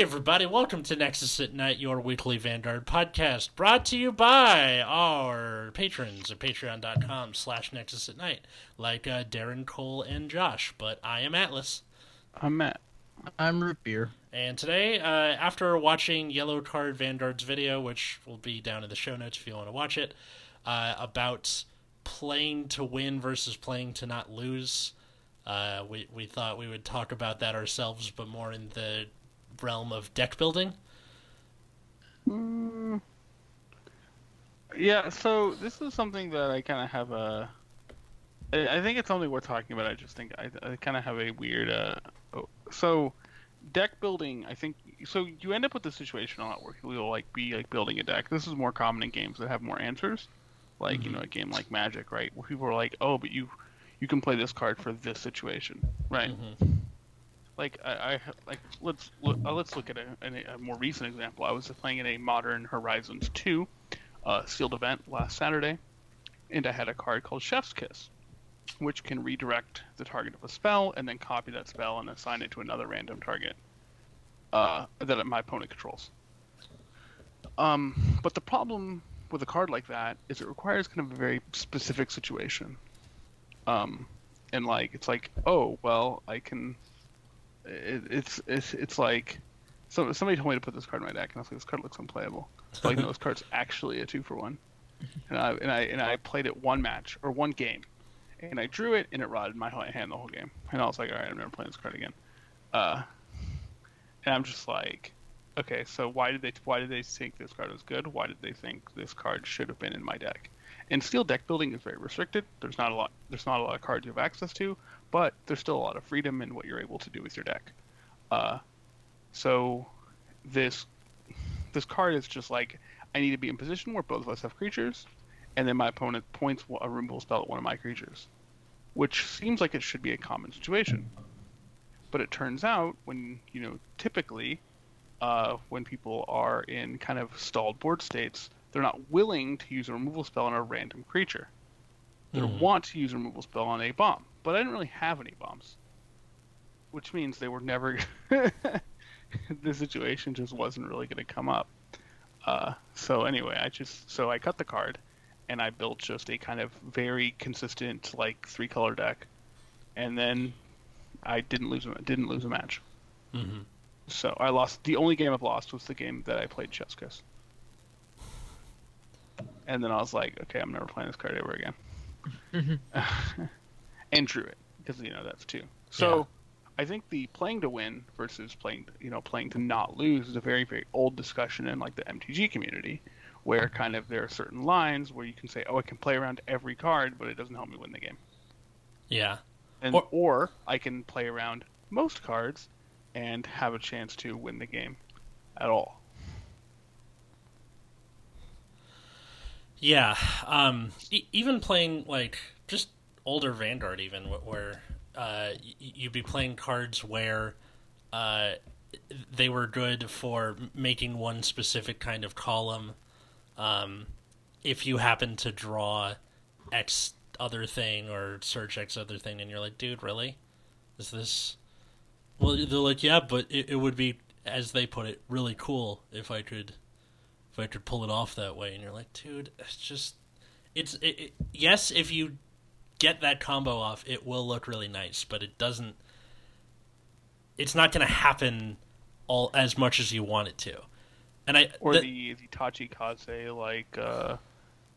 Hey, everybody, welcome to Nexus at Night, your weekly Vanguard podcast, brought to you by our patrons at patreon.com slash Nexus at Night, like uh, Darren, Cole, and Josh. But I am Atlas. I'm Matt. I'm root beer. And today, uh, after watching Yellow Card Vanguard's video, which will be down in the show notes if you want to watch it, uh, about playing to win versus playing to not lose, uh, we, we thought we would talk about that ourselves, but more in the realm of deck building. Mm, yeah, so this is something that I kind of have a. I think it's something worth talking about. I just think I, I kind of have a weird. Uh, oh, so, deck building. I think so. You end up with the situation a lot where you'll like be like building a deck. This is more common in games that have more answers, like you know a game like Magic, right? Where people are like, oh, but you you can play this card for this situation, right? Mhm. Like I, I like let's look, uh, let's look at a, a, more recent example. I was playing in a Modern Horizons 2 uh, sealed event last Saturday, and I had a card called Chef's Kiss, which can redirect the target of a spell and then copy that spell and assign it to another random target uh, that my opponent controls. Um, but the problem with a card like that is it requires kind of a very specific situation. Um, and like it's like, oh well, I can it, it's it's it's like so somebody told me to put this card in my deck, and I was like, this card looks unplayable. So like, no, this card's actually a two for one, and I and I and I played it one match or one game, and I drew it, and it rotted my hand the whole game, and I was like, all right, I'm never playing this card again. Uh, and I'm just like, okay, so why did they why did they think this card was good? Why did they think this card should have been in my deck? And sealed deck building is very restricted. There's not a lot. There's not a lot of cards you have access to, but there's still a lot of freedom in what you're able to do with your deck. Uh, so this this card is just like I need to be in position where both of us have creatures, and then my opponent points a removal spell at one of my creatures, which seems like it should be a common situation. But it turns out when you know typically uh, when people are in kind of stalled board states, they're not willing to use a removal spell on a random creature. They Mhm. want to use a removal spell on a bomb, but I didn't really have any bombs, which means they were never. the situation just wasn't really going to come up. Uh, so anyway, I just so I cut the card, and I built just a kind of very consistent like three color deck, and then I didn't lose a, didn't lose a match. Mhm. So I lost. The only game I've lost was the game that I played Chef's Kiss. And then I was like, okay, I'm never playing this card ever again. and drew it because you know that's two. So Yeah. I think the playing to win versus playing, you know, playing to not lose is a very very old discussion in like the MTG community, where kind of there are certain lines where you can say, oh, I can play around every card, but it doesn't help me win the game. Yeah. And Or- or I can play around most cards and have a chance to win the game at all. Yeah, um, e- even playing like just older Vanguard, even where uh, you'd be playing cards where uh, they were good for making one specific kind of column. Um, if you happen to draw X other thing or search X other thing, and you're like, dude, really? Is this? Well, they're like, yeah, but it, it would be, as they put it, really cool if I could if I pull it off that way. And you're like, dude, it's just, it's, it, it, yes, if you get that combo off, it will look really nice, but it doesn't, it's not going to happen all as much as you want it to. And I, Or the- the the Tachikaze like uh,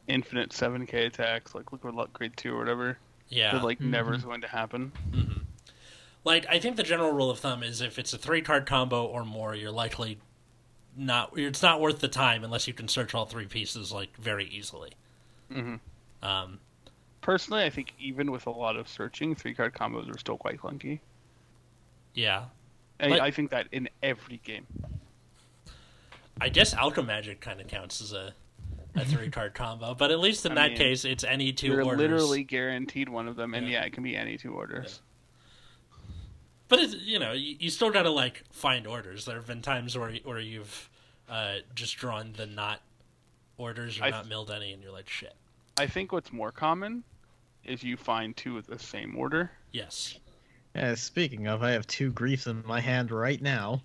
infinite 7k attacks, like Liquid Luck Grade 2 or whatever. yeah, That like never is going to happen. like I think the general rule of thumb is if it's a three card combo or more, you're likely not. It's not worth the time unless you can search all three pieces like very easily. Mhm. Um, Personally, I think even with a lot of searching, three card combos are still quite clunky. yeah, I, Like- I think that in every game. I guess Alchemagic kind of counts as a a three card combo, but at least in I that mean, case, it's any 2 You're orders. literally guaranteed one of them, and Yeah. yeah, it can be any two orders. But it's you know you, you still got to like find orders. There have been times where where you've uh, just drawn the not orders or I- not milled any, and you're like shit. I think what's more common is you find two of the same order. Yes. Yeah, speaking of, I have two griefs in my hand right now.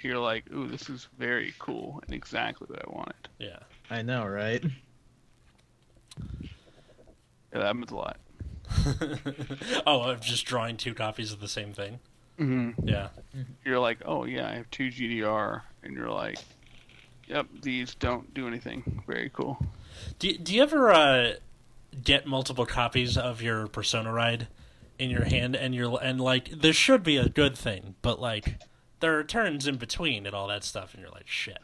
you're like, ooh, this is very cool and exactly what I wanted. Yeah. I know, right? Yeah, that happens a lot. oh, I'm just drawing two copies of the same thing. Mm-hmm. Yeah. You're like, oh yeah, I have two GDR, and you're like, yep, these don't do anything. Very cool. Do Do you ever uh, get multiple copies of your Persona ride in your hand, and you're and like this should be a good thing, but like there are turns in between and all that stuff, and you're like, shit.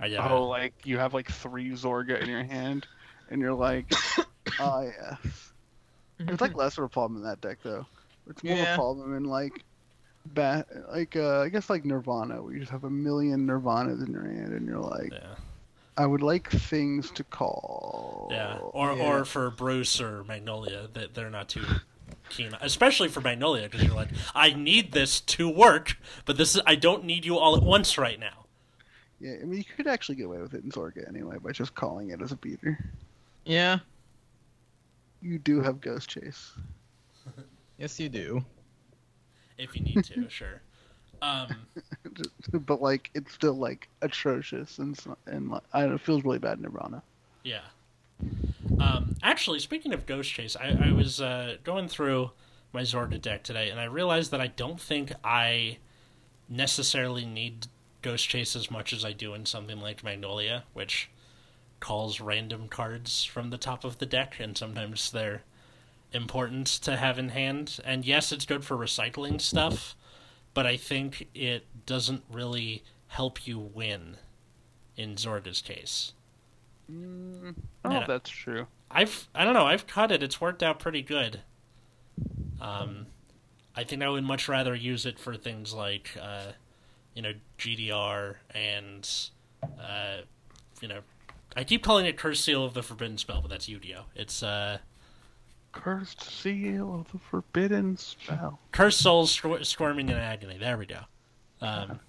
I, uh, Oh, like you have like three Zorga in your hand, and you're like, oh yeah. It's like less of a problem in that deck though. It's more of Yeah. a problem in like, bat like uh, I guess like Nirvana, where you just have a million Nirvanas in your hand, and you're like, yeah. I would like things to call. Yeah, or yeah. or for Bruce or Magnolia, that they're not too keen, especially for Magnolia, because you're like, I need this to work, but this is I don't need you all at once right now. Yeah, I mean you could actually get away with it in Zorga anyway by just calling it as a beater. Yeah. You do have Ghost Chase. Yes, you do. If you need to, sure. Um, but like it's still like atrocious and and like, I don't know, it feels really bad in Nirvana. yeah. Um, actually, speaking of Ghost Chase, I, I was uh, going through my Zorga deck today, and I realized that I don't think I necessarily need Ghost Chase as much as I do in something like Magnolia, which calls random cards from the top of the deck, and sometimes they're important to have in hand. And yes, it's good for recycling stuff, but I think it doesn't really help you win in Zorga's case. I don't know Yeah. if that's true. I've I don't know, I've cut it. It's worked out pretty good. Um I think I would much rather use it for things like uh you know, GDR and uh you know I keep calling it Curse Seal of the Forbidden Spell, but that's Yu-Gi-Oh. It's uh Cursed seal of the forbidden spell. Cursed Souls squir- Squirming in Agony. There we go. Um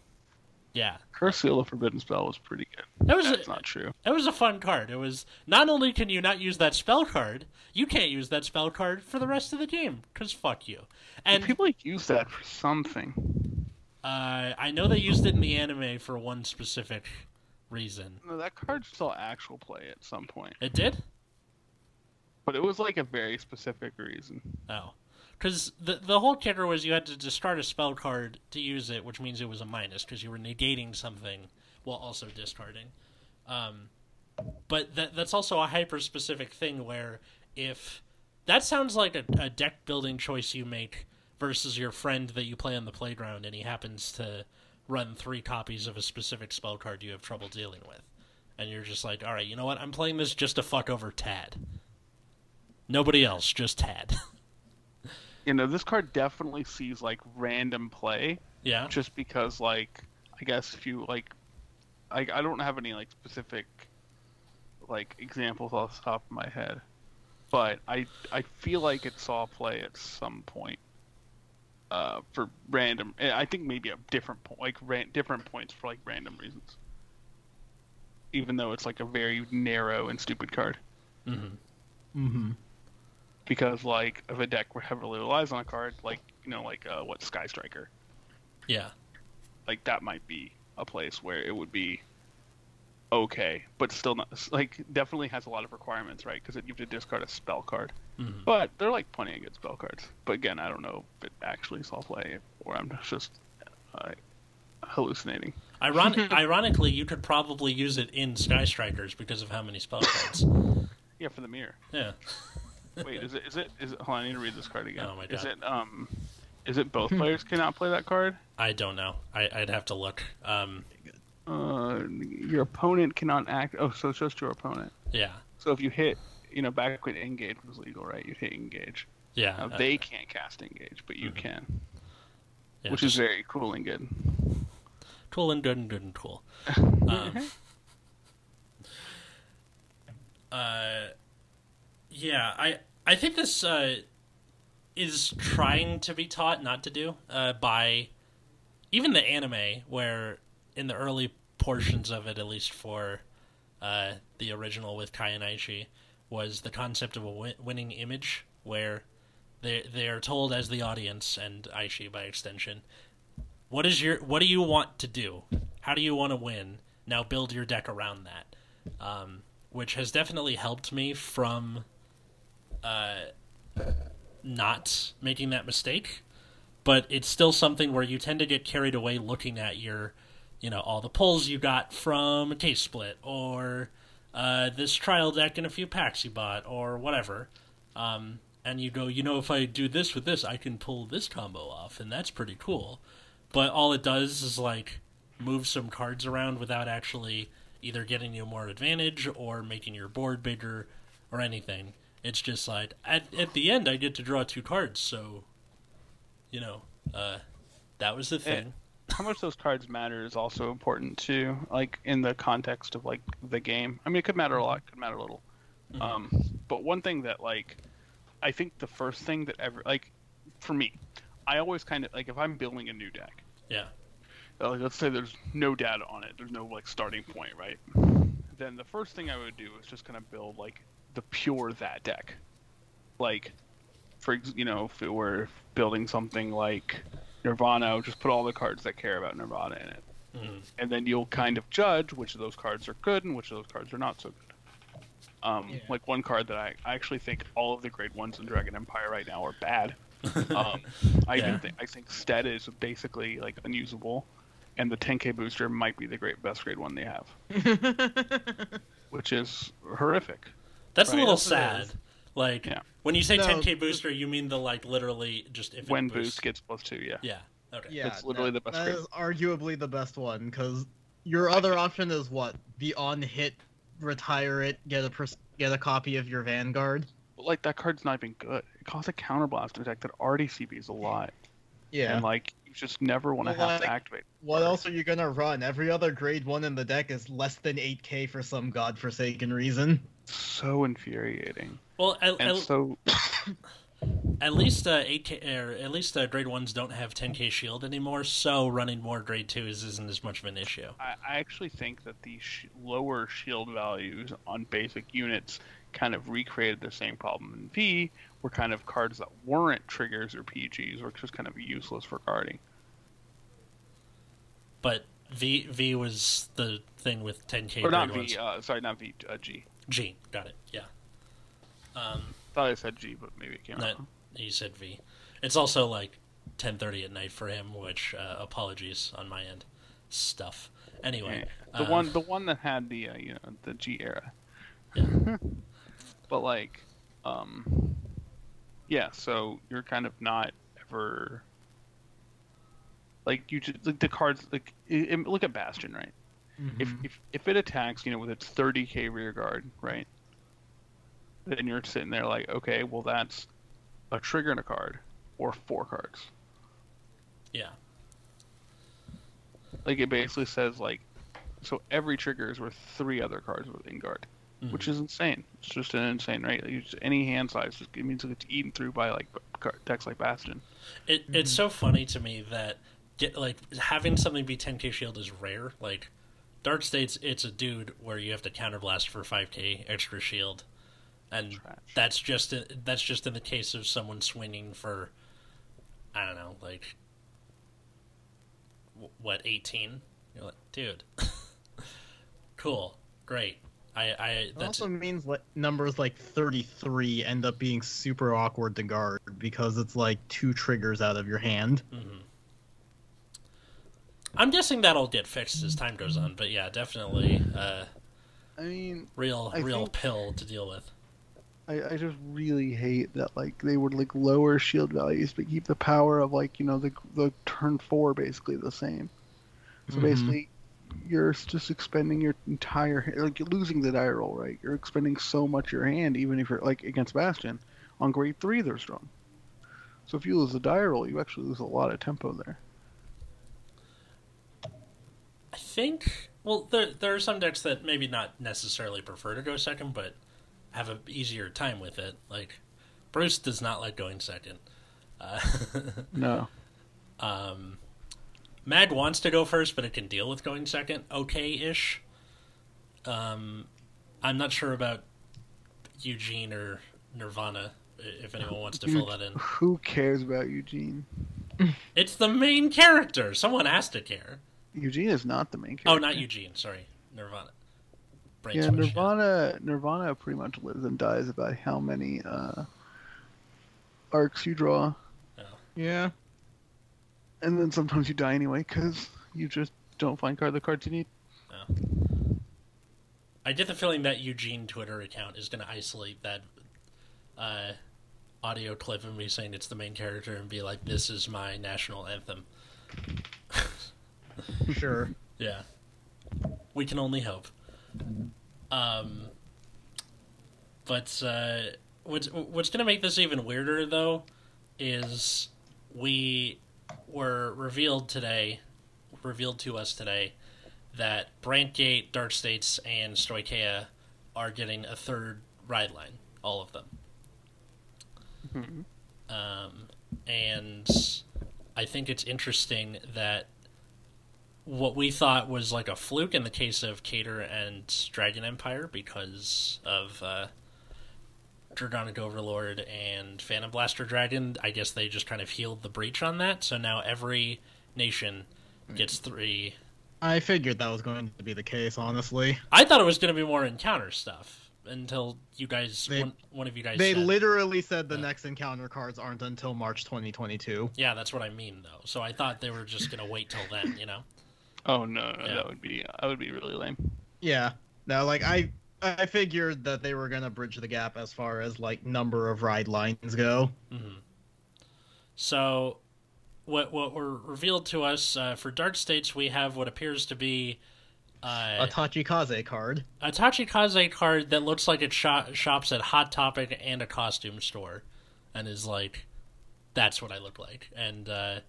yeah. Cursed seal of forbidden spell was pretty good. That was That's a, not true. It was a fun card. It was not only can you not use that spell card, you can't use that spell card for the rest of the game because fuck you. And People use that for something. uh, I know they used it in the anime for one specific reason. No, that card saw actual play at some point, It did. but it was like a very specific reason. Oh, because the the whole kicker was you had to discard a spell card to use it, which means it was a minus because you were negating something while also discarding. Um, but that that's also a hyper specific thing where if that sounds like a, a deck building choice you make versus your friend that you play on the playground and he happens to run three copies of a specific spell card you have trouble dealing with. And you're just like, all right, you know what? I'm playing this just to fuck over Tad. Nobody else, just Tad. You know, this card definitely sees like random play, yeah. just because like I guess if you like, I I don't have any like specific like examples off the top of my head, but I I feel like it saw play at some point. Uh, for random, eh, I think maybe a different point, like ran- different points for like random reasons. Even though it's like a very narrow and stupid card, Mm-hmm. Mm-hmm. because like if a deck heavily relies on a card, like you know, like uh, what Sky Striker, Yeah. like that might be a place where it would be okay, but still not like definitely has a lot of requirements, right? Because you have to discard a spell card, Mhm. but they're like plenty of good spell cards. But again, I don't know if it actually saw play or I'm just uh, hallucinating. Ironic, ironically, you could probably use it in Sky Strikers because of how many spell cards. Yeah, for the mirror. Yeah. Wait, is it is it is it? Hold on, I need to read this card again. Oh my god. Is it um, is it both players cannot play that card? I don't know. I, I'd have to look. Um, Uh, your opponent cannot act. Oh, so it's just your opponent. yeah. So if you hit, you know, back when engage was legal, right? You'd hit engage. Yeah. Now, uh, they can't cast engage, but you Mhm. can, yeah, which just is very cool and good. cool and good and good and cool. Um, uh, yeah, I I think this uh, is trying to be taught not to do uh, by even the anime, where in the early portions of it, at least for uh, the original with Kai and Aichi, was the concept of a win- winning image, where they they are told as the audience and Aichi by extension, what is your what do you want to do? How do you want to win? Now build your deck around that, um, which has definitely helped me from uh, not making that mistake. But it's still something where you tend to get carried away looking at your, you know, all the pulls you got from a case split or uh, this trial deck and a few packs you bought or whatever. Um, and you go, you know, if I do this with this, I can pull this combo off, and that's pretty cool. But all it does is like move some cards around without actually either getting you more advantage or making your board bigger or anything. It's just like at at the end I get to draw two cards, so you know, uh, that was the thing. How much those cards matter is also important too, like in the context of like the game. I mean, it could matter a lot, it could matter a little. Mhm. Um, but one thing that like, I think the first thing that ever like, for me, I always kind of like if I'm building a new deck. Yeah. uh, Like, let's say there's no data on it, there's no like starting point, right? Then the first thing I would do is just kind of build like the pure that deck. Like, for you know, if it were building something like Nirvana, just put all the cards that care about Nirvana in it, Mhm. and then you'll kind of judge which of those cards are good and which of those cards are not so good. Um, Yeah. Like one card that I, I actually think all of the grade ones in Dragon Empire right now are bad. Um, I Yeah. even think I think Stead is basically like unusable, and the 10k booster might be the great best grade one they have, which is horrific. That's Right. a little Yes, it sad. Is. Like Yeah. when you say No, 10k booster, you mean the like literally just if it when boosts. boost gets plus two, yeah. Yeah. Okay. yeah, It's literally that- the best That grade. is arguably the best one because your other option is what? Be on hit, retire it, get a pers- get a copy of your Vanguard. But like that card's not even good. It costs a counterblaster deck that already CBs a lot, Yeah. and like you just never want to Well, have to activate. What else are you gonna run? Every other grade one in the deck is less than 8k for some godforsaken reason. So infuriating Well, at, and at, so at least uh, 8k or at least uh, grade ones don't have 10k shield anymore, so running more grade twos isn't as much of an issue. I, I actually think that the sh- lower shield values on basic units kind of recreated the same problem in V, where kind of cards that weren't triggers or PGs were just kind of useless for guarding. But V V was the thing with 10k or not. V, uh, sorry, not V, uh, G. G, got it. Yeah. Um, Thought I said G, but maybe it came out. you said V. It's also like 10:30 at night for him, which uh, apologies on my end. Stuff. Anyway, The um, one, the one that had the, uh, you know, the G era. Yeah. but like, um, yeah. So you're kind of not ever like you just like the cards like i- i- look at Bastion, right? If, Mhm. if if it attacks, you know, with its 30k rear guard, right? Then you're sitting there like, okay, well that's a trigger and a card, or four cards. yeah, Like it basically says like, so every trigger is worth three other cards within guard, Mhm. which is insane. It's just an insane rate. Like, just, any hand size just it means it's eaten through by like decks like Bastion. it it's so funny to me that get like having something be 10k shield is rare. Like Dark States, it's a dude where you have to counterblast for 5k extra shield, and Trash. that's just that's just in the case of someone swinging for I don't know, like what 18. You're like, dude, cool, great. I I It also means like numbers like 33 end up being super awkward to guard because it's like two triggers out of your hand. mhm. I'm guessing that'll get fixed as time goes on, but yeah, definitely uh, I mean, real I real think- pill to deal with. I, I just really hate that like they would like lower shield values but keep the power of like you know the the turn four basically the same. So Mhm. basically, you're just expending your entire like you're losing the die roll right. You're expending so much of your hand even if you're like against Bastion. On grade three they're strong. So if you lose the die roll, you actually lose a lot of tempo there. I think. Well, there there are some decks that maybe not necessarily prefer to go second, but have an easier time with it. Like Bruce does not like going second. Uh, No. um, Mag wants to go first, but it can deal with going second, okay-ish. Um, I'm not sure about Eugene or Nirvana. If anyone wants to fill that in, Who cares about Eugene? it's the main character. Someone has to care. Eugene is not the main character. Oh, not Eugene. Sorry, Nirvana. Brain Yeah, switch, Nirvana. Nirvana pretty much lives and dies about how many uh, arcs you draw, Yeah. and then sometimes you die anyway because you just don't find card the cards you need. I get the feeling that Eugene Twitter account is going to isolate that uh, audio clip of me saying it's the main character and be like, "This is my national anthem." Sure. Yeah, we can only hope. Um, but uh, what's what's going to make this even weirder though is we were revealed today, revealed to us today, that Brandt Gate, Dark States, and Stoicheia are getting a third ride line. All of them. Hmm. Um, and I think it's interesting that what we thought was like a fluke in the case of Keter and Dragon Empire because of uh, Dragonic Overlord and Phantom Blaster Dragon. I guess they just kind of healed the breach on that. So now every nation gets three. I figured that was going to be the case, honestly. I thought it was going to be more encounter stuff until you guys, They- one, one of you guys They said. literally said the Yeah. next encounter cards aren't until March 2022. yeah, that's what I mean though. So I thought they were just going to wait till then, you know? Oh no, no Yeah. that would be I would be really lame. Yeah. No, like I I figured that they were gonna bridge the gap as far as like number of ride lines go. hmm So, what what were revealed to us uh, for Dark States, we have what appears to be uh, A Tachikaze card. a Tachikaze card that looks like it sho- shops at Hot Topic and a costume store, and is like, that's what I look like. And uh,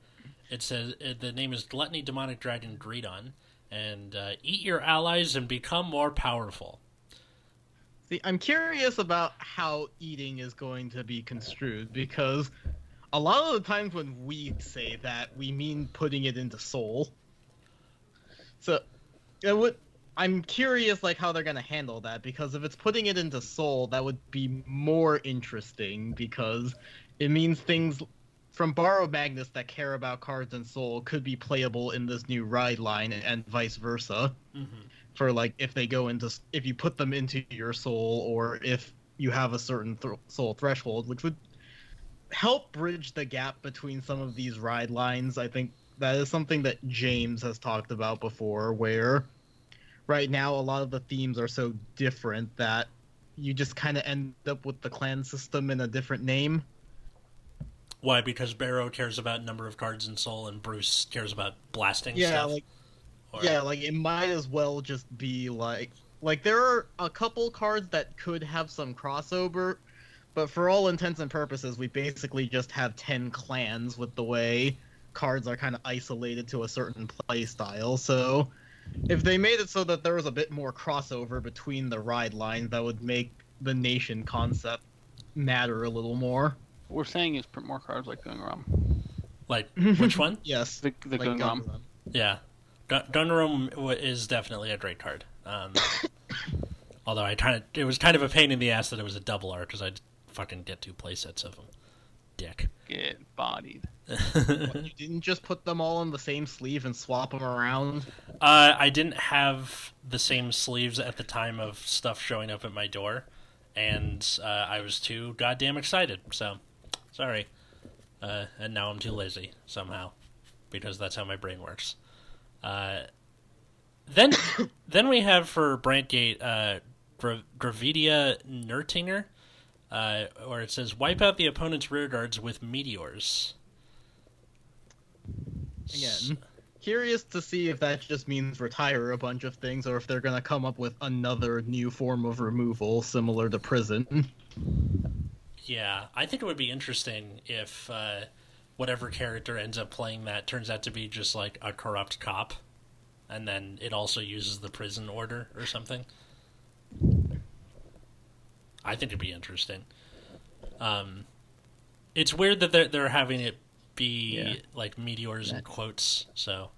it says the name is Gluttony Demonic Dragon Greedon, and uh, eat your allies and become more powerful. See, I'm curious about how eating is going to be construed because a lot of the times when we say that, we mean putting it into soul. So, it would. I'm curious, like how they're gonna handle that because if it's putting it into soul, that would be more interesting because it means things from Borrow Magnus that care about cards and soul could be playable in this new ride line and vice versa. Hmm for like if they go into if you put them into your soul or if you have a certain th- soul threshold which would help bridge the gap between some of these ride lines i think that is something that james has talked about before where right now a lot of the themes are so different that you just kind of end up with the clan system in a different name Why? Because Barrow cares about number of cards in Soul, and Bruce cares about blasting yeah stuff. like Or- yeah like it might as well just be like like there are a couple cards that could have some crossover but for all intents and purposes we basically just have 10 clans with the way cards are kind of isolated to a certain play style so if they made it so that there was a bit more crossover between the ride lines that would make the nation concept matter a little more What we're saying is print more cards like Gungram. Like which one? yes The the like Gungram. Gundam. Yeah, Gun- Gunrum wa- is definitely a great card. Um, although I kind of it was kind of a pain in the ass that it was a double R because I'd fucking get two playsets of them. Dick. Get bodied. What, you didn't just put them all in the same sleeve and swap them around Uh, I didn't have the same sleeves at the time of stuff showing up at my door, and uh, I was too goddamn excited. So, sorry. Uh, and now I'm too lazy somehow, because that's how my brain works. Uh, then, then we have for Brandt Gate, uh, Gra- Gravidia Nertinger, uh, where it says wipe out the opponent's rear guards with meteors. again. Curious to see if that just means retire a bunch of things, or if they're gonna come up with another new form of removal similar to prison. Yeah, I think it would be interesting if uh, whatever character ends up playing that turns out to be just like a corrupt cop, and then it also uses the prison order or something. I think it'd be interesting. Um, it's weird that they're they're having it be Yeah. like meteors and quotes. So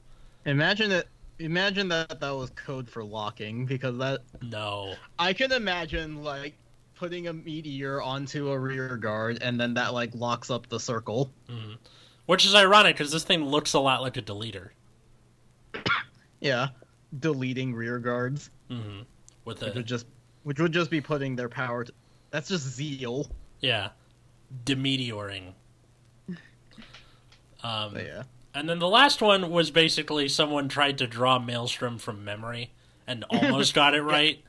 Imagine that. Imagine that that was code for locking, because that no, I can imagine like putting a meteor onto a rear guard, and then that like locks up the circle. Mhm. Which is ironic because this thing looks a lot like a deleter. Yeah, deleting rear guards, hmm With which would just which would just be putting their power. To, that's just zeal. yeah, demeteoring. Um, But yeah. and then the last one was basically someone tried to draw Maelstrom from memory and almost got it right.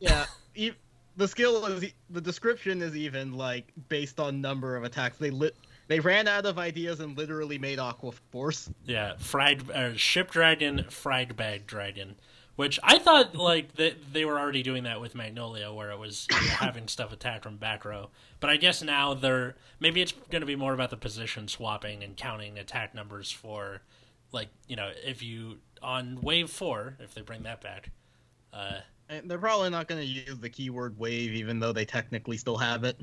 Yeah, e- the skill is the description is even like based on number of attacks. They lit they ran out of ideas and literally made Aqua Force. Yeah, fried uh, ship dragon, fried bag dragon, which I thought like that they were already doing that with Magnolia, where it was you know, having stuff attack from back row. But I guess now they're maybe it's going to be more about the position swapping and counting attack numbers for, like you know, if you on wave four, if they bring that back. Uh, they're probably not going to use the keyword wave, even though they technically still have it.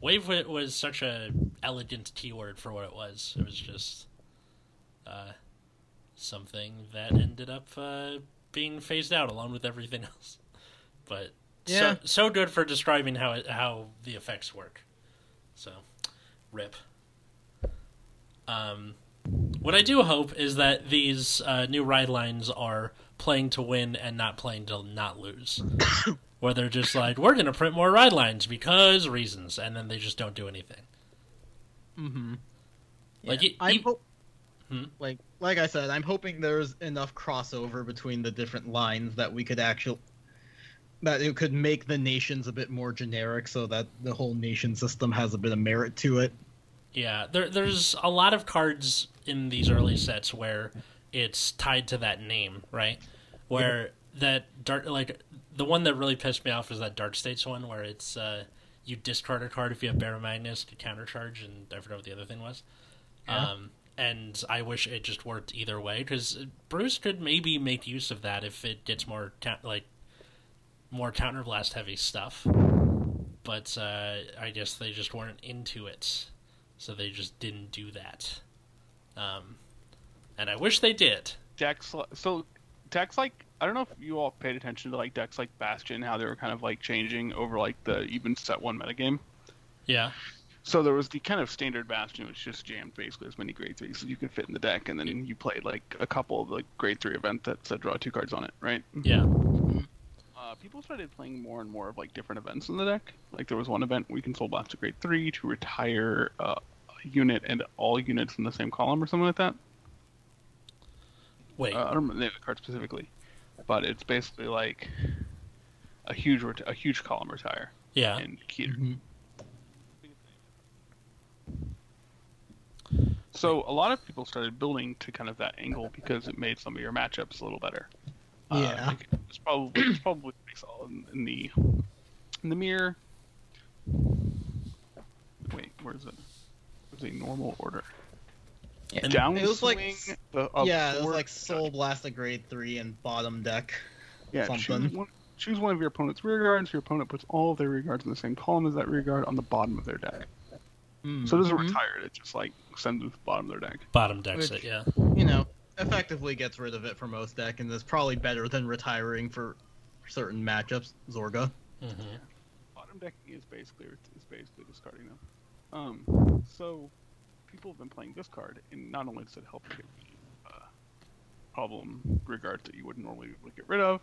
Wave wa- was such a elegant keyword for what it was. It was just uh, something that ended up uh, being phased out along with everything else. But Yeah. so so good for describing how it, how the effects work. So, rip. Um, what I do hope is that these uh, new ride lines are playing to win and not playing to not lose. Where they're just like, we're going to print more ride lines because reasons, and then they just don't do anything. Mm-hmm. Like, yeah. it- I'm e- hope- Hmm? like like I said, I'm hoping there's enough crossover between the different lines that we could actually that it could make the nations a bit more generic, so that the whole nation system has a bit of merit to it. Yeah, there, there's a lot of cards in these early sets where it's tied to that name, right? Where that dark, like the one that really pissed me off was that Dark States one, where it's uh, you discard a card if you have Barra Magnus to countercharge, and I forgot what the other thing was. Yeah. Um, and I wish it just worked either way because Bruce could maybe make use of that if it gets more like more counterblast heavy stuff. But uh, I guess they just weren't into it, so they just didn't do that. Um, and I wish they did. decks so decks like I don't know if you all paid attention to like decks like Bastion, how they were kind of like changing over like the even set one metagame. Yeah, So there was the kind of standard Bastion, which just jammed basically as many grade threes as you could fit in the deck, and then you played like a couple of like grade three event that said draw two cards on it, right? yeah, Uh, people started playing more and more of like different events in the deck. Like there was one event we can soul blast to grade three to retire uh, a unit and all units in the same column or something like that. Wait, Uh, I don't remember the name of the card specifically, but it's basically like a huge ret- a huge column retire yeah, in Keter. Mm-hmm. So a lot of people started building to kind of that angle because it made some of your matchups a little better. Uh, Yeah. like, it's probably it's probably makes all in, in the in the mirror. Wait, where is it? Where's the normal order? Yeah. Down It was like swing the, yeah, it was like Soul Blast a grade three and bottom deck. Yeah, something. choose one, choose one of your opponent's rear guards. Your opponent puts all of their rear guards in the same column as that rear guard on the bottom of their deck. So it doesn't Mhm. retire it; just like sends them to the bottom of their deck. bottom decks which- it. Yeah, You know, effectively gets rid of it for most deck, and is probably better than retiring for certain matchups. Zorga. hmm Bottom decking is basically is basically discarding them. Um, so people have been playing this card, and not only does it help you get uh, problem regards that you wouldn't normally would get rid of,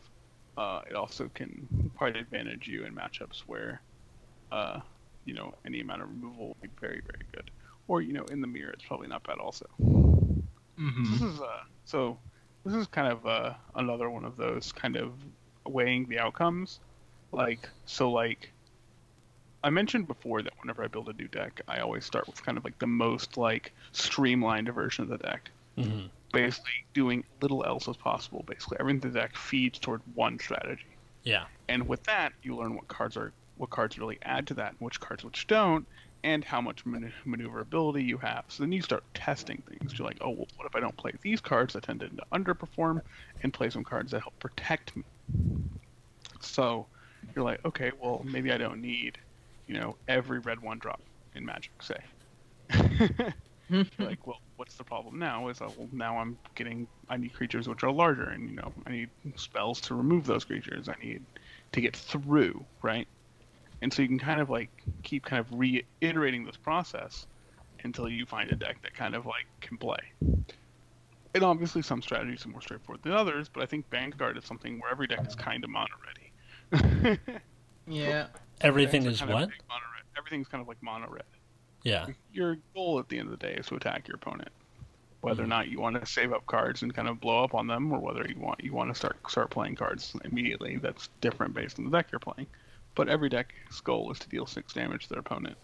uh, it also can quite advantage you in matchups where, uh, you know, any amount of removal will be very very good. Or you know, in the mirror, it's probably not bad also. Mm-hmm. This is uh, so this is kind of uh, another one of those kind of weighing the outcomes. Like so, like I mentioned before that whenever I build a new deck, I always start with kind of like the most like streamlined version of the deck, hmm basically doing little else as possible. Basically, everything in the deck feeds toward one strategy, yeah, and with that, you learn what cards are what cards really add to that, and which cards which don't, and how much man- maneuverability you have. So then you start testing things. You're like, oh, well, what if I don't play these cards that tend to underperform, and play some cards that help protect me? So you're like, okay, well, maybe I don't need, you know, every red one drop in Magic, say. Like, well, what's the problem now? Is that well, now I'm getting I need creatures which are larger, and you know I need spells to remove those creatures. I need to get through, right? And so you can kind of like keep kind of reiterating this process until you find a deck that kind of like can play. And obviously, some strategies are more straightforward than others, but I think Vanguard is something where every deck is kind of mono ready. Yeah. Everything is are kind of what? Everything's kind of like mono red. Yeah. Your goal at the end of the day is to attack your opponent. Whether or Mhm. not you want to save up cards and kind of blow up on them, or whether you want you want to start start playing cards immediately, that's different based on the deck you're playing. But every deck's goal is to deal six damage to their opponent.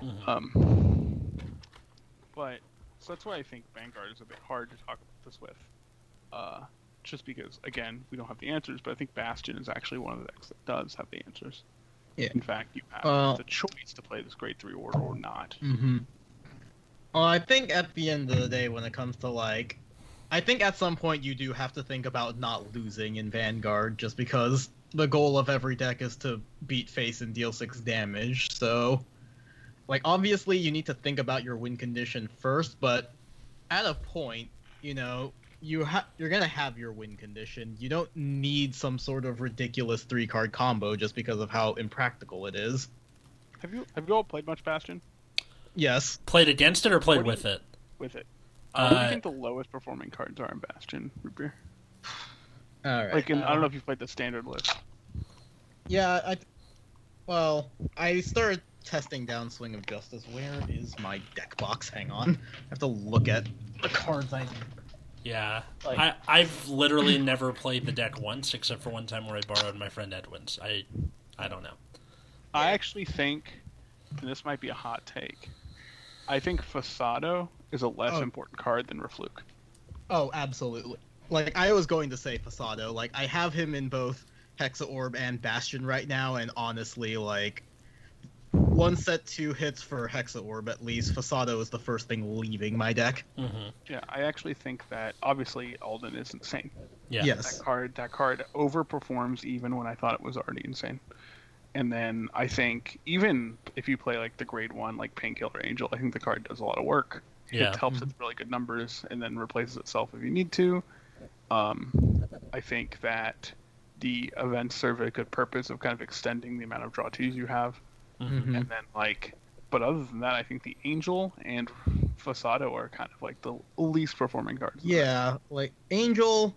Mhm. Um, but so that's why I think Vanguard is a bit hard to talk about this with. Uh, just because, again, we don't have the answers, but I think Bastion is actually one of the decks that does have the answers. Yeah. In fact, you have the choice to play this grade three order or not. Mm-hmm. Well, I think at the end of the day, when it comes to like, I think at some point you do have to think about not losing in Vanguard, just because the goal of every deck is to beat face and deal six damage. So, like, obviously you need to think about your win condition first, but at a point, you know, you ha- you're gonna have your win condition. You don't need some sort of ridiculous three card combo just because of how impractical it is. Have you have you all played much Bastion Yes. Played against it or played What do with it? with it? Uh, what do you think the lowest performing cards are in Bastion, Root Beer? All right. Like, in, I don't know if you've played the standard list. Yeah, I. Well, I started testing Downswing of Justice. Where is my deck box? Hang on. I have to look at the cards I. Yeah. Like- I, I've literally never played the deck once, except for one time where I borrowed my friend Edwin's. I I don't know. I actually think, and this might be a hot take, I think Fasado is a less Oh. important card than Refluke. Oh, absolutely. Like I was going to say Fasado. Like I have him in both Hexa Orb and Bastion right now, and honestly, like one set two hits for Hexa Orb at least. Fasado is the first thing leaving my deck. hmm Yeah, I actually think that obviously Alden is insane. Yeah. Yes. That card that card overperforms even when I thought it was already insane. And then I think even if you play like the grade one like Painkiller Angel, I think the card does a lot of work. Yeah. It helps with really good numbers and then replaces itself if you need to. Um, I think that the events serve a good purpose of kind of extending the amount of draw twos you have. Mhm. And then like but other than that I think the Angel and Fasado are kind of like the least performing cards. Yeah, like Angel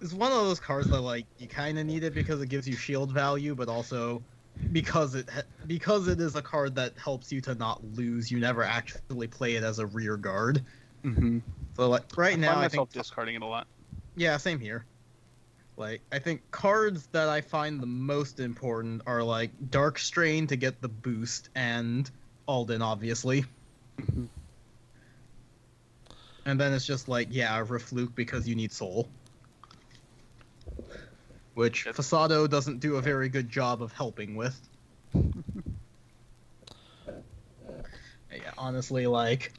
is one of those cards that like you kind of need it because it gives you shield value, but also because it ha- because it is a card that helps you to not lose. You never actually play it as a rear guard. Mm-hmm. So like right I now, find I myself think discarding it a lot. yeah, same here. Like I think cards that I find the most important are like Dark Strain to get the boost and Alden, obviously. Mhm. And then it's just like, yeah, Refluke because you need soul. Which Yep. Fasado doesn't do a very good job of helping with. yeah, honestly, like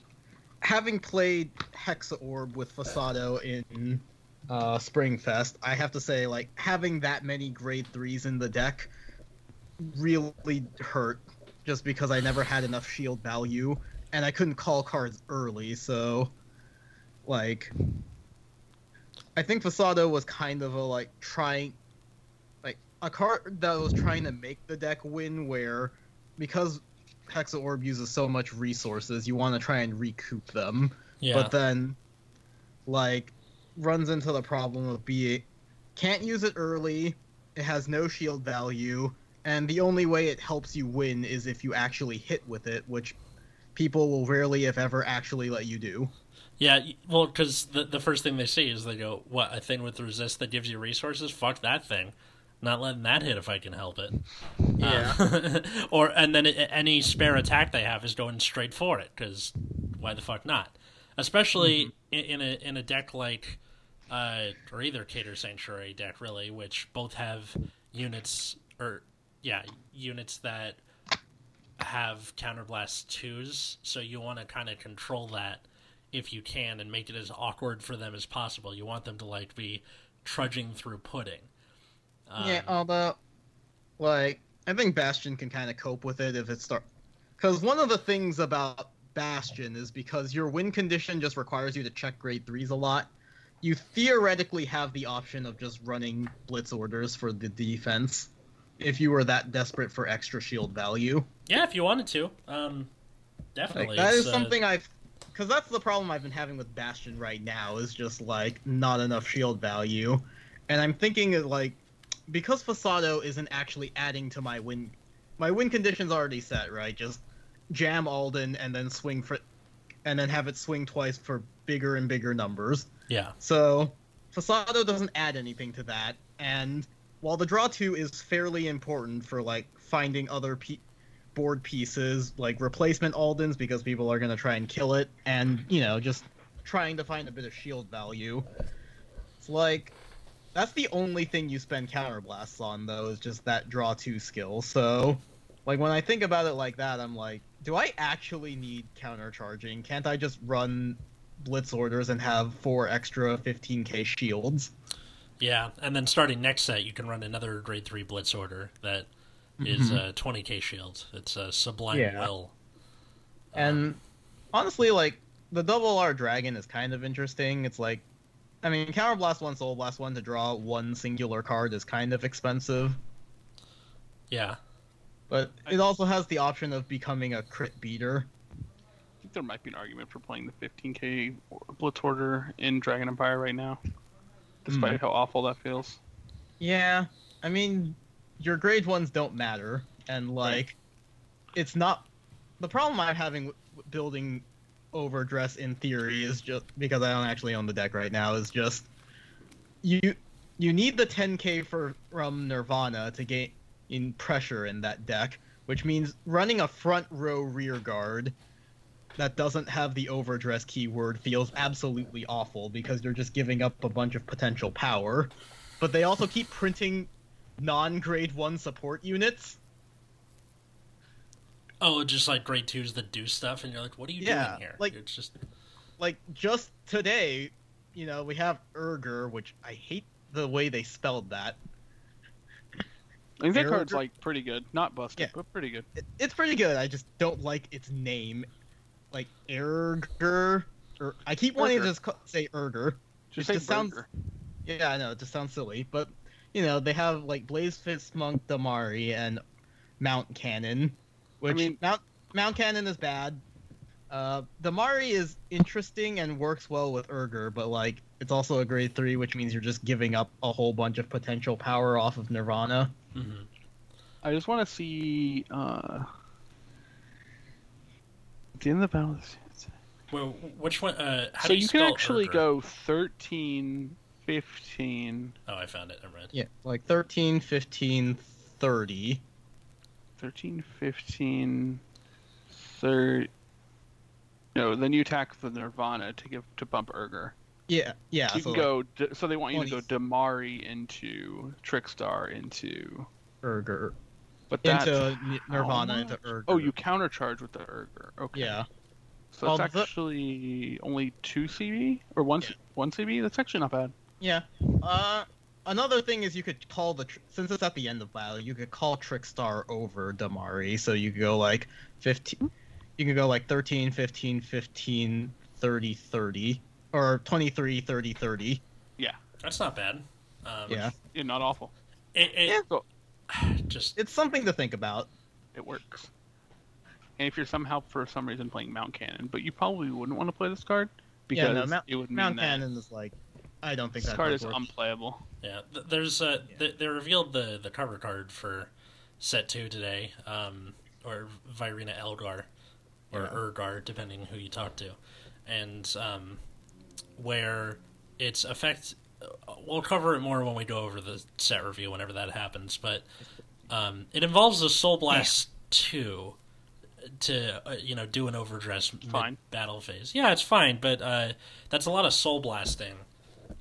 having played Hexa Orb with Fasado in uh, Springfest, I have to say, like having that many grade threes in the deck really hurt just because I never had enough shield value and I couldn't call cards early, so like I think Fasado was kind of a like trying like a card that was trying to make the deck win where because Hexa Orb uses so much resources, you want to try and recoup them. Yeah. But then like runs into the problem of being can't use it early, it has no shield value, and the only way it helps you win is if you actually hit with it, which people will rarely, if ever, actually let you do. Yeah, well, because the the first thing they see is they go, "What a thing with resist that gives you resources? Fuck that thing! Not letting that hit if I can help it." Yeah. Uh, or and then it, any spare attack they have is going straight for it because why the fuck not? Especially in, in a in a deck like, uh, or either Keter Sanctuary deck really, which both have units or yeah units that have counterblast twos, so you want to kind of control that if you can and make it as awkward for them as possible. You want them to like be trudging through pudding. Um, yeah, although, like, I think Bastion can kind of cope with it if it start. Because one of the things about Bastion is because your win condition just requires you to check grade threes a lot. You theoretically have the option of just running blitz orders for the defense if you were that desperate for extra shield value. yeah, if you wanted to. Um, definitely. Like, that is uh, something I've, because that's the problem I've been having with Bastion right now is just like not enough shield value, and I'm thinking of like, because Fasado isn't actually adding to my win, my win condition's already set, right? Just jam Alden and then swing for, and then have it swing twice for bigger and bigger numbers. Yeah. So Fasado doesn't add anything to that, and while the draw two is fairly important for like finding other pe- board pieces, like replacement Aldens because people are gonna try and kill it, and you know just trying to find a bit of shield value. It's like that's the only thing you spend counterblasts on though is just that draw two skill. So like when I think about it like that, I'm like, do I actually need countercharging? Can't I just run blitz orders and have four extra 15k shields? Yeah, and then starting next set, you can run another grade three blitz order that is Mhm. uh, 20k shield. It's a sublime Yeah. will. And honestly, like the double R dragon is kind of interesting. It's like, I mean, counterblast one, soul blast one to draw one singular card is kind of expensive, Yeah, but it also has the option of becoming a crit beater. I think there might be an argument for playing the 15k Blitz Order in Dragon Empire right now, despite hmm. how awful that feels. Yeah, I mean, your grade ones don't matter, and like, it's not. The problem I'm having with building overdress in theory is just because I don't actually own the deck right now. Is just you you need the 10k for from Nirvana to gain in pressure in that deck, which means running a front row rear guard that doesn't have the overdress keyword feels absolutely awful because you're just giving up a bunch of potential power. But they also keep printing non-grade one support units. Oh, just like grade twos that do stuff, and you're like, what are you Yeah, doing here? like- it's just Like just today, you know, we have Urger, which I hate the way they spelled that. I think that card's like pretty good, not busted, Yeah. but pretty good. It, it's pretty good. I just don't like its name, like Erger. Or I keep wanting to just ca- say Erger. Just It say just sounds- burger. Yeah, I know it just sounds silly, but you know they have like Blaze Fist Monk Damari and Mount Cannon, which mean- Mount Mount Cannon is bad. Uh, Damari is interesting and works well with Erger, but like it's also a grade three, which means you're just giving up a whole bunch of potential power off of Nirvana. mhm. I just want to see. Uh, at the end of the battle. well, which one? Uh, how so do you, you, can actually Urger? go 13, 15, Oh, I found it. I read. Yeah, like 13, 15, 30. 13, 15, 30. No, then you attack the Nirvana to give to bump Urger. Yeah, yeah. you so can go. D- so they want you to go Damari into Trickstar into. like Urger But that's into Nirvana how into? Urger. Oh, you countercharge with the Urger. Okay. Yeah. So Well, it's the- actually only two CB or one Yeah. one CB. That's actually not bad. Yeah. Uh, another thing is you could call the tr- since it's at the end of battle, you could call Trickstar over Damari, so you could go like 15. You can go like 13, 15, 15, 30, 30, or 23, 30, 30. Yeah. That's not bad. Um, Yeah. Yeah, not awful. It, it Yeah. So just It's something to think about. it works. And if you're somehow for some reason playing Mount Cannon, but you probably wouldn't want to play this card because yeah, no, Mount, it would mean Mount that Cannon is like, I don't think this that card is work. unplayable. Yeah, there's uh, th- they revealed the the cover card for set two today, um, or Virina Elgar, or Yeah. Urgar, depending who you talk to, and um, where its effect. We'll cover it more when we go over the set review, whenever that happens. But um, it involves the Soul Blast two to uh, you know do an overdress Fine. battle phase. Yeah, it's fine, but uh, that's a lot of soul blasting.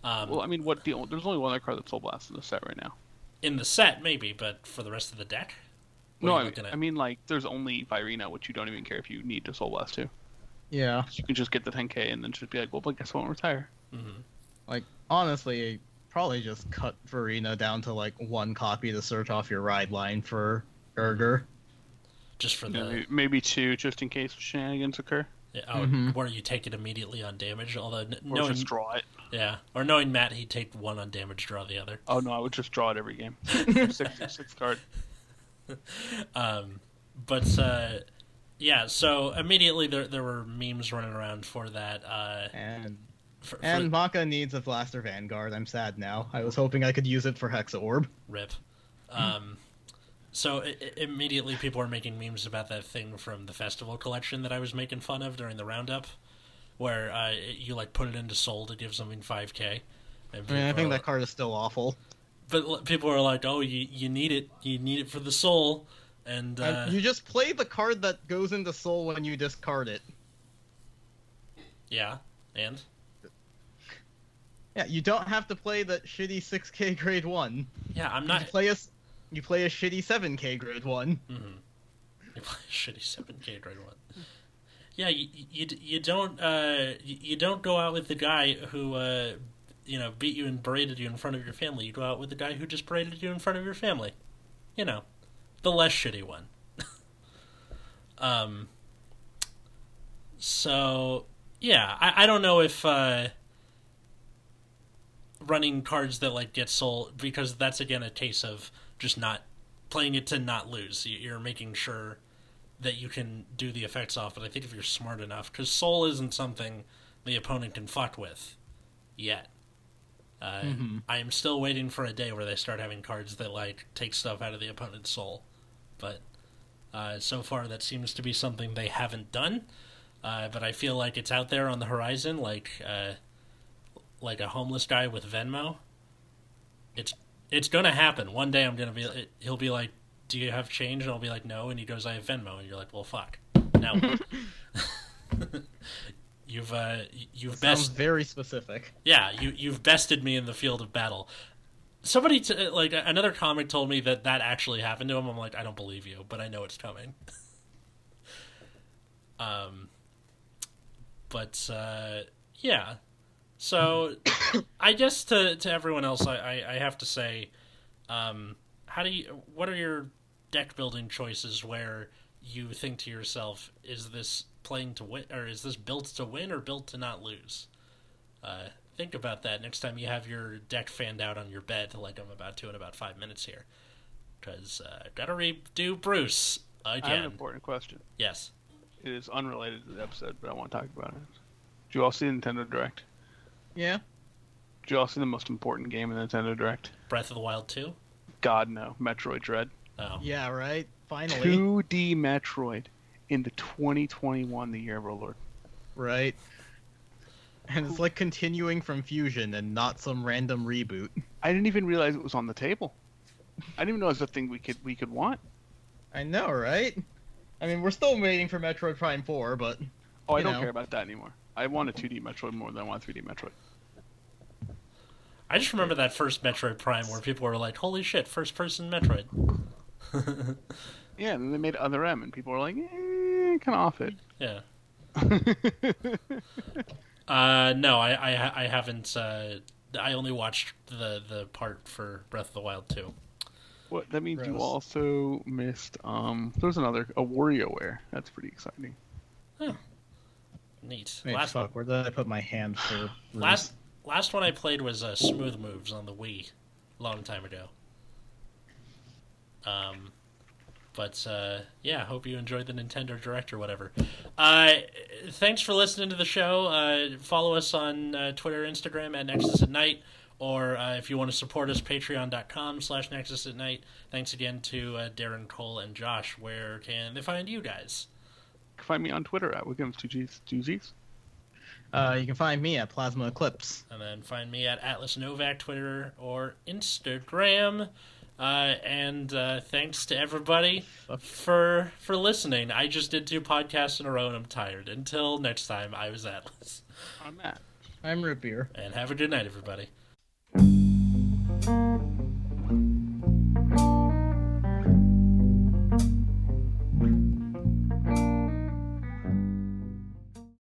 Um, Well, I mean, what deal? There's only one other card that's Soul Blast in the set right now. in the set, maybe, but for the rest of the deck. No, I mean. I mean, like, there's only Virina, which you don't even care if you need to Soul Blast to. Yeah. You can just get the 10k and then just be like, well, but guess I won't retire. Mhm. Like, honestly, probably just cut Verena down to like one copy to search off your ride line for Urger. just for the Maybe, maybe two, just in case shenanigans occur. yeah, oh, Mhm. where you take it immediately on damage. Although n- Or knowing just draw it. yeah, or knowing Matt, he'd take one on damage, draw the other. Oh no, I would just draw it every game. six, six card. Um, but uh, yeah, so immediately there there were memes running around for that. Uh, And for, for and Maka needs a Blaster Vanguard. I'm sad now. I was hoping I could use it for Hexa Orb. rip. Um, so i i- immediately people are making memes about that thing from the festival collection that I was making fun of during the roundup, where uh, you like put it into Soul to give something five k. And I mean, I think are that card is still awful. but people are like, "Oh, you you need it, you need it for the soul," and uh, And you just play the card that goes into Soul when you discard it. yeah, and Yeah, you don't have to play that shitty 6k grade 1. yeah, I'm not. You play a, you play a shitty 7k grade 1. Mhm. You play a shitty seven K grade one. Yeah, you, you you don't uh you you don't go out with the guy who uh you know beat you and berated you in front of your family. You go out with the guy who just berated you in front of your family. You know, the less shitty one. um. So yeah, I I don't know if uh running cards that like get sold because that's again a case of just not playing it to not lose. You- You're making sure that you can do the effects off. But I think if you're smart enough, because soul isn't something the opponent can fuck with yet. Uh, Mhm. I am still waiting for a day where they start having cards that like take stuff out of the opponent's soul, but uh, so far that seems to be something they haven't done. Uh, but I feel like it's out there on the horizon, like uh, like a homeless guy with Venmo. It's it's gonna happen one day. I'm gonna be. It, he'll be like, "Do you have change?" And I'll be like, "No." And he goes, "I have Venmo." And you're like, "Well, fuck." Now you've uh, you've best very specific. yeah you you've bested me in the field of battle. Somebody t- like another comic told me that that actually happened to him. I'm like, I don't believe you, but I know it's coming. um, but uh, yeah. So I guess to to everyone else, I, I, I have to say, um, how do you? What are your deck building choices where you think to yourself, is this playing to win, or is this built to win, or built to not lose? Uh, think about that next time you have your deck fanned out on your bed, like I'm about to in about five minutes here, because uh, gotta redo Bruce I have an again. important question. Yes. It is unrelated to the episode, but I want to talk about it. Did you all see Nintendo Direct? Yeah. Did you all see the most important game in the Nintendo Direct? Breath of the Wild 2? God no, Metroid Dread. Oh. Yeah, right? Finally. 2D Metroid in the 2021, the year of our Lord. Right. And it's like continuing from Fusion and not some random reboot. I didn't even realize it was on the table. I didn't even know it was a thing we could we could want. I know, right? I mean, we're still waiting for Metroid Prime 4, but Oh, I don't know. care about that anymore. I want a 2D Metroid more than I want a 3D Metroid. I just remember that first Metroid Prime where people were like, holy shit, first person Metroid. Yeah, and then they made Other M, and people were like, eh, kind of off it. yeah. Uh, no, I, I, I haven't. Uh, I only watched the, the part for Breath of the Wild 2. what that means you also missed. Um, there was another a WarioWare. That's pretty exciting. Neat. wait, last, fuck, where did I put my hand for last, Last one I played was uh, Smooth Moves on the Wii, a long time ago. Um, but uh, yeah, hope you enjoyed the Nintendo Direct or whatever. Uh, thanks for listening to the show. Uh, follow us on uh, Twitter, Instagram at Nexus at Night, or uh, if you want to support us, patreon.com slash Nexus at Night. Thanks again to uh, Darren, Cole, and Josh. Where can they find you guys? You can find me on Twitter at Wiggums2Gs. Uh, you can find me at Plasma Eclipse. And then find me at Atlas Novak, Twitter or Instagram. Uh, and uh, thanks to everybody for for listening. I just did two podcasts in a row and I'm tired. Until next time, I was Atlas. I'm Matt. I'm Root Beer. And have a good night, everybody.